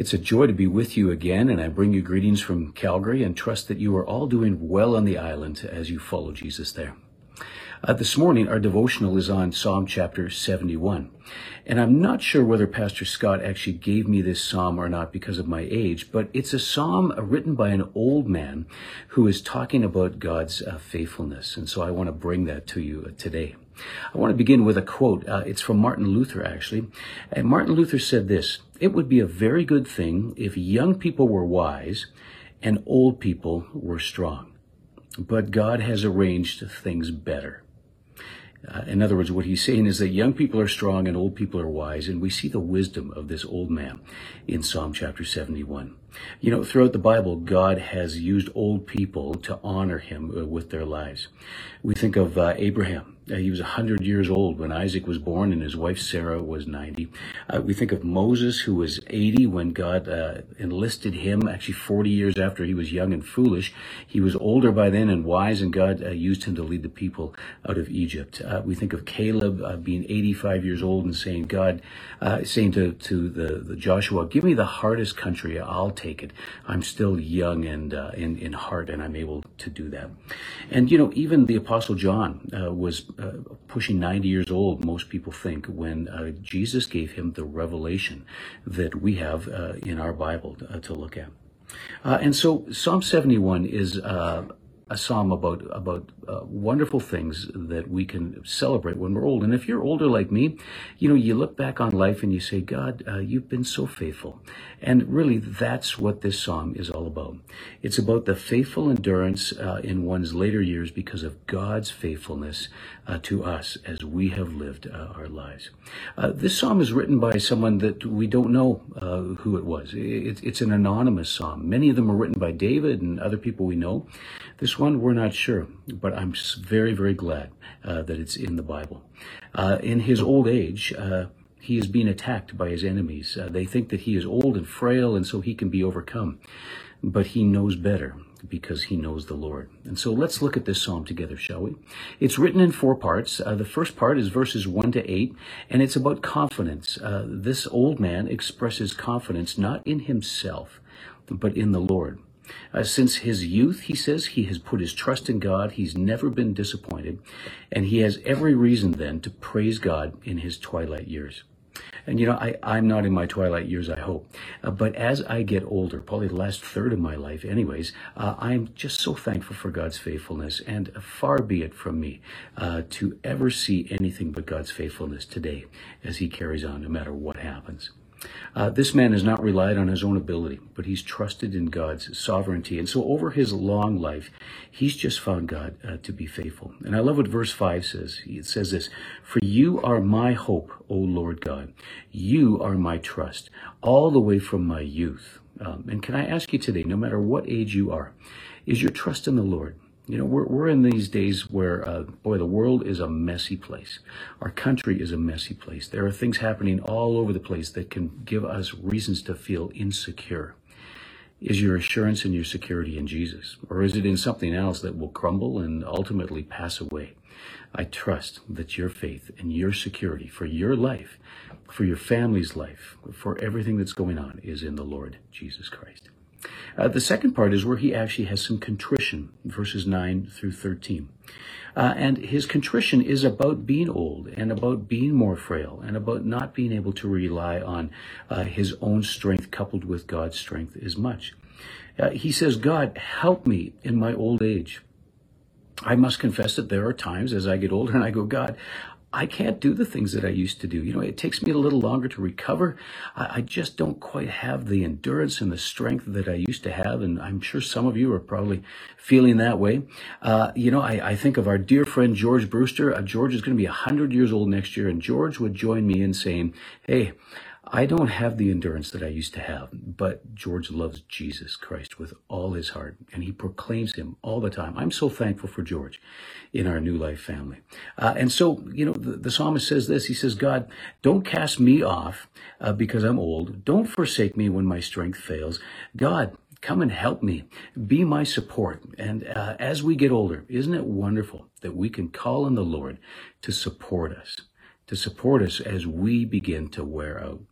It's a joy to be with you again, and I bring you greetings from Calgary and trust that you are all doing well on the island as you follow Jesus there. Uh, this morning, our devotional is on Psalm chapter 71. And I'm not sure whether Pastor Scott actually gave me this psalm or not because of my age, but it's a psalm written by an old man who is talking about God's uh, faithfulness. And so I want to bring that to you uh, today. I want to begin with a quote. Uh, it's from Martin Luther, actually. And Martin Luther said this It would be a very good thing if young people were wise and old people were strong. But God has arranged things better. Uh, in other words, what he's saying is that young people are strong and old people are wise, and we see the wisdom of this old man in Psalm chapter 71. You know, throughout the Bible, God has used old people to honor him uh, with their lives. We think of uh, Abraham. Uh, he was 100 years old when Isaac was born, and his wife Sarah was 90. Uh, we think of Moses, who was 80 when God uh, enlisted him, actually 40 years after he was young and foolish. He was older by then and wise, and God uh, used him to lead the people out of Egypt. We think of Caleb being 85 years old and saying, God, saying to, to the, the Joshua, give me the hardest country, I'll take it. I'm still young and in, in heart, and I'm able to do that. And, you know, even the Apostle John was uh, pushing 90 years old, most people think, when uh, Jesus gave him the revelation that we have uh, in our Bible to, uh, to look at. Uh, and so Psalm 71 is uh, a psalm about about uh, wonderful things that we can celebrate when we're old. And if you're older like me, you know, you look back on life and you say, God, uh, you've been so faithful. And really, that's what this psalm is all about. It's about the faithful endurance uh, in one's later years because of God's faithfulness uh, to us as we have lived uh, our lives. Uh, this psalm is written by someone that we don't know who it was. It, it's an anonymous psalm. Many of them are written by David and other people we know. This one, we're not sure, but I'm very, very glad uh, that it's in the Bible. Uh, in his old age, uh, he is being attacked by his enemies. Uh, they think that he is old and frail, and so he can be overcome. But he knows better because he knows the Lord. And so let's look at this psalm together, shall we? It's written in four parts. Uh, the first part is verses 1 to 8, and it's about confidence. Uh, this old man expresses confidence not in himself, but in the Lord. Uh, since his youth, he says, he has put his trust in God. He's never been disappointed. And he has every reason then to praise God in his twilight years. And you know, I, I'm not in my twilight years, I hope. Uh, but as I get older, probably the last third of my life, anyways, uh, I'm just so thankful for God's faithfulness. And far be it from me uh, to ever see anything but God's faithfulness today as He carries on, no matter what happens. Uh, this man has not relied on his own ability, but he's trusted in God's sovereignty. And so over his long life, he's just found God uh, to be faithful. And I love what verse 5 says. It says this For you are my hope, O Lord God. You are my trust, all the way from my youth. Um, and can I ask you today, no matter what age you are, is your trust in the Lord? You know, we're, we're in these days where, uh, boy, the world is a messy place. Our country is a messy place. There are things happening all over the place that can give us reasons to feel insecure. Is your assurance and your security in Jesus? Or is it in something else that will crumble and ultimately pass away? I trust that your faith and your security for your life, for your family's life, for everything that's going on is in the Lord Jesus Christ. Uh, the second part is where he actually has some contrition, verses 9 through 13. Uh, and his contrition is about being old and about being more frail and about not being able to rely on uh, his own strength coupled with God's strength as much. Uh, he says, God, help me in my old age. I must confess that there are times as I get older and I go, God, I can't do the things that I used to do. You know, it takes me a little longer to recover. I, I, just don't quite have the endurance and the strength that I used to have. And I'm sure some of you are probably feeling that way. Uh, you know, I, I, think of our dear friend George Brewster. Uh, George is going to be 100 years old next year. And George would join me in saying, Hey, I don't have the endurance that I used to have, but George loves Jesus Christ with all his heart, and he proclaims him all the time. I'm so thankful for George in our New Life family. Uh, and so, you know, the, the, psalmist says this He says, God, don't cast me off uh, because I'm old. Don't forsake me when my strength fails. God, come and help me. Be my support. And uh, as we get older, isn't it wonderful that we can call on the Lord to support us? To support us as we begin to wear out.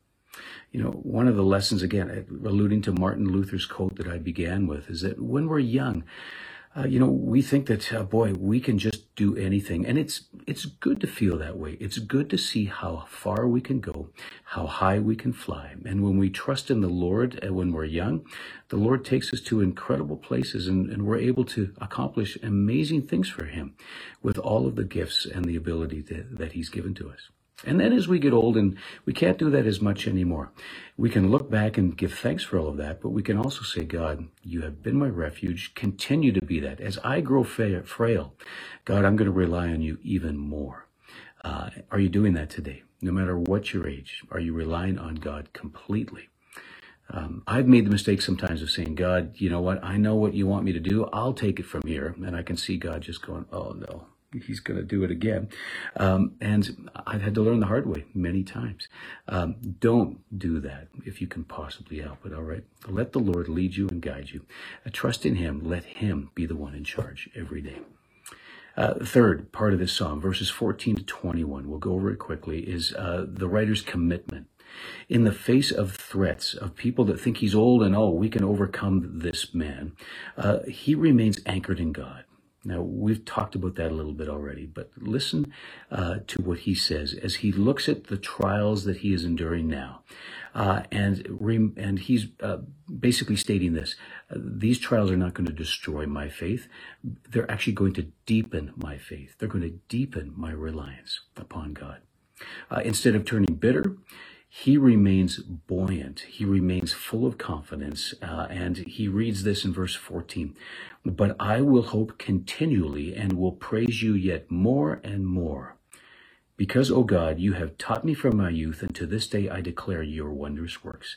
You know, one of the lessons, again, alluding to Martin Luther's quote that I began with, is that when we're young, uh, you know, we think that, uh, boy, we can just do anything. And it's, it's good to feel that way. It's good to see how far we can go, how high we can fly. And when we trust in the Lord and uh, when we're young, the Lord takes us to incredible places and, and we're able to accomplish amazing things for Him with all of the gifts and the ability to, that He's given to us. And then as we get old and we can't do that as much anymore, we can look back and give thanks for all of that, but we can also say, God, you have been my refuge. Continue to be that. As I grow frail, God, I'm going to rely on you even more. Uh, are you doing that today? No matter what your age, are you relying on God completely? Um, I've made the mistake sometimes of saying, God, you know what? I know what you want me to do. I'll take it from here. And I can see God just going, oh no, he's going to do it again. Um, and I've had to learn the hard way many times. Um, don't do that if you can possibly help it, all right? Let the Lord lead you and guide you. Uh, trust in him. Let him be the one in charge every day. Uh, third part of this psalm, verses 14 to 21, we'll go over it quickly, is uh, the writer's commitment. In the face of threats of people that think he's old and oh, we can overcome this man, uh, he remains anchored in God. Now, we've talked about that a little bit already, but listen uh, to what he says as he looks at the trials that he is enduring now. Uh, and, and he's uh, basically stating this these trials are not going to destroy my faith. They're actually going to deepen my faith. They're going to deepen my reliance upon God. Uh, instead of turning bitter, he remains buoyant. He remains full of confidence. Uh, and he reads this in verse 14 But I will hope continually and will praise you yet more and more. Because, O God, you have taught me from my youth, and to this day I declare your wondrous works.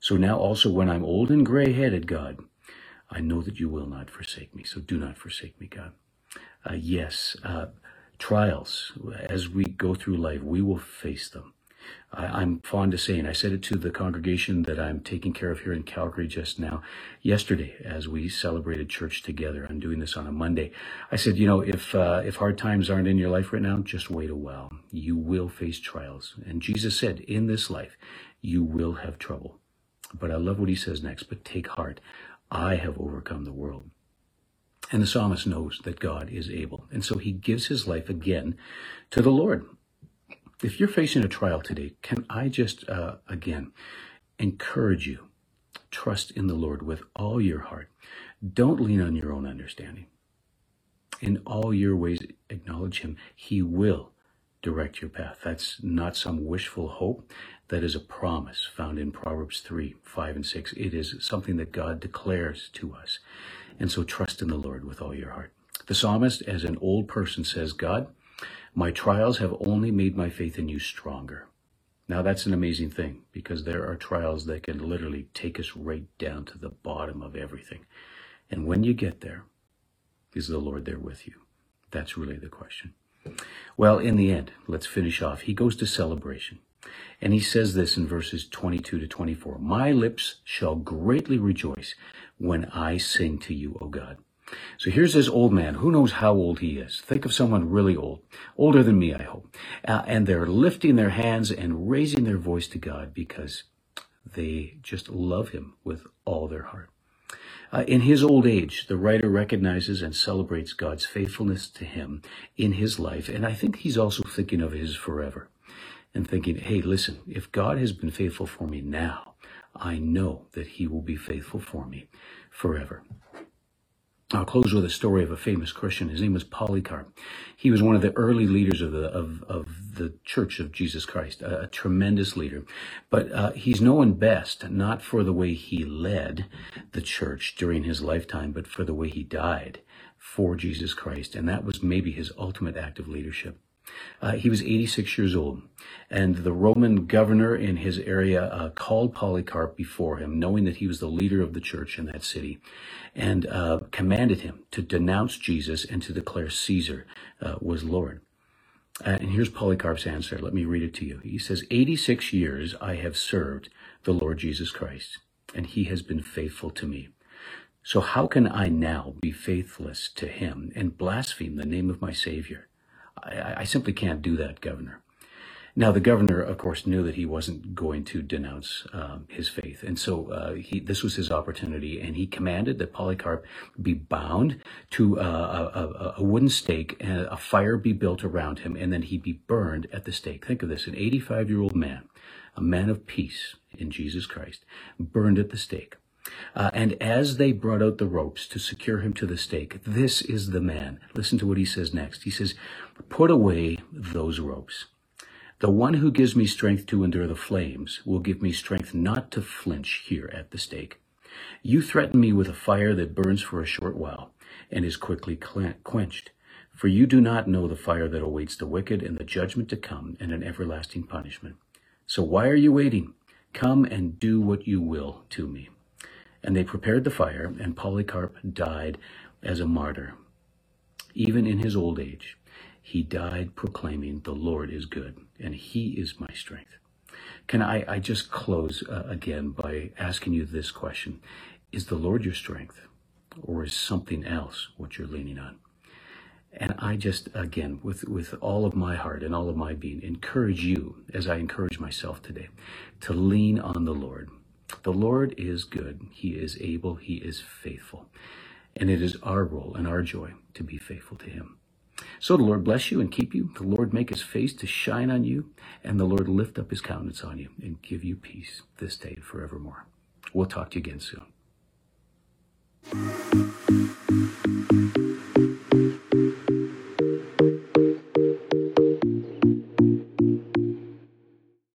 So now also, when I'm old and gray headed, God, I know that you will not forsake me. So do not forsake me, God. Uh, yes, uh, trials, as we go through life, we will face them. I, am fond of saying, I said it to the congregation that I'm taking care of here in Calgary just now, yesterday, as we celebrated church together. I'm doing this on a Monday. I said, you know, if, uh, if hard times aren't in your life right now, just wait a while. You will face trials. And Jesus said, in this life, you will have trouble. But I love what he says next, but take heart. I have overcome the world. And the psalmist knows that God is able. And so he gives his life again to the Lord. If you're facing a trial today, can I just, uh, again, encourage you, trust in the Lord with all your heart. Don't lean on your own understanding. In all your ways, acknowledge Him. He will direct your path. That's not some wishful hope. That is a promise found in Proverbs 3, 5, and 6. It is something that God declares to us. And so trust in the Lord with all your heart. The psalmist, as an old person, says, God, my trials have only made my faith in you stronger. Now that's an amazing thing because there are trials that can literally take us right down to the bottom of everything. And when you get there, is the Lord there with you? That's really the question. Well, in the end, let's finish off. He goes to celebration. And he says this in verses 22 to 24 My lips shall greatly rejoice when I sing to you, O God. So here's this old man. Who knows how old he is? Think of someone really old, older than me, I hope. Uh, and they're lifting their hands and raising their voice to God because they just love him with all their heart. Uh, in his old age, the writer recognizes and celebrates God's faithfulness to him in his life. And I think he's also thinking of his forever and thinking, hey, listen, if God has been faithful for me now, I know that he will be faithful for me forever. I'll close with a story of a famous Christian. His name was Polycarp. He was one of the early leaders of the of, of the Church of Jesus Christ, a, a tremendous leader. But uh, he's known best not for the way he led the church during his lifetime, but for the way he died for Jesus Christ, and that was maybe his ultimate act of leadership. Uh, he was 86 years old, and the Roman governor in his area uh, called Polycarp before him, knowing that he was the leader of the church in that city, and uh, commanded him to denounce Jesus and to declare Caesar uh, was Lord. Uh, and here's Polycarp's answer. Let me read it to you. He says, 86 years I have served the Lord Jesus Christ, and he has been faithful to me. So how can I now be faithless to him and blaspheme the name of my Savior? I, I simply can't do that, Governor. Now, the governor, of course, knew that he wasn't going to denounce um, his faith. And so uh, he, this was his opportunity. And he commanded that Polycarp be bound to uh, a, a, wooden stake and a fire be built around him. And then he be burned at the stake. Think of this an 85 year old man, a man of peace in Jesus Christ, burned at the stake. Uh, and as they brought out the ropes to secure him to the stake, this is the man. Listen to what he says next. He says, Put away those ropes. The one who gives me strength to endure the flames will give me strength not to flinch here at the stake. You threaten me with a fire that burns for a short while and is quickly quenched. For you do not know the fire that awaits the wicked and the judgment to come and an everlasting punishment. So why are you waiting? Come and do what you will to me. And they prepared the fire, and Polycarp died as a martyr. Even in his old age, he died proclaiming, The Lord is good, and he is my strength. Can I, I just close uh, again by asking you this question Is the Lord your strength, or is something else what you're leaning on? And I just, again, with, with all of my heart and all of my being, encourage you, as I encourage myself today, to lean on the Lord the Lord is good. He is able. He is faithful. And it is our role and our joy to be faithful to him. So the Lord bless you and keep you. The Lord make his face to shine on you. And the Lord lift up his countenance on you and give you peace this day and forevermore. We'll talk to you again soon.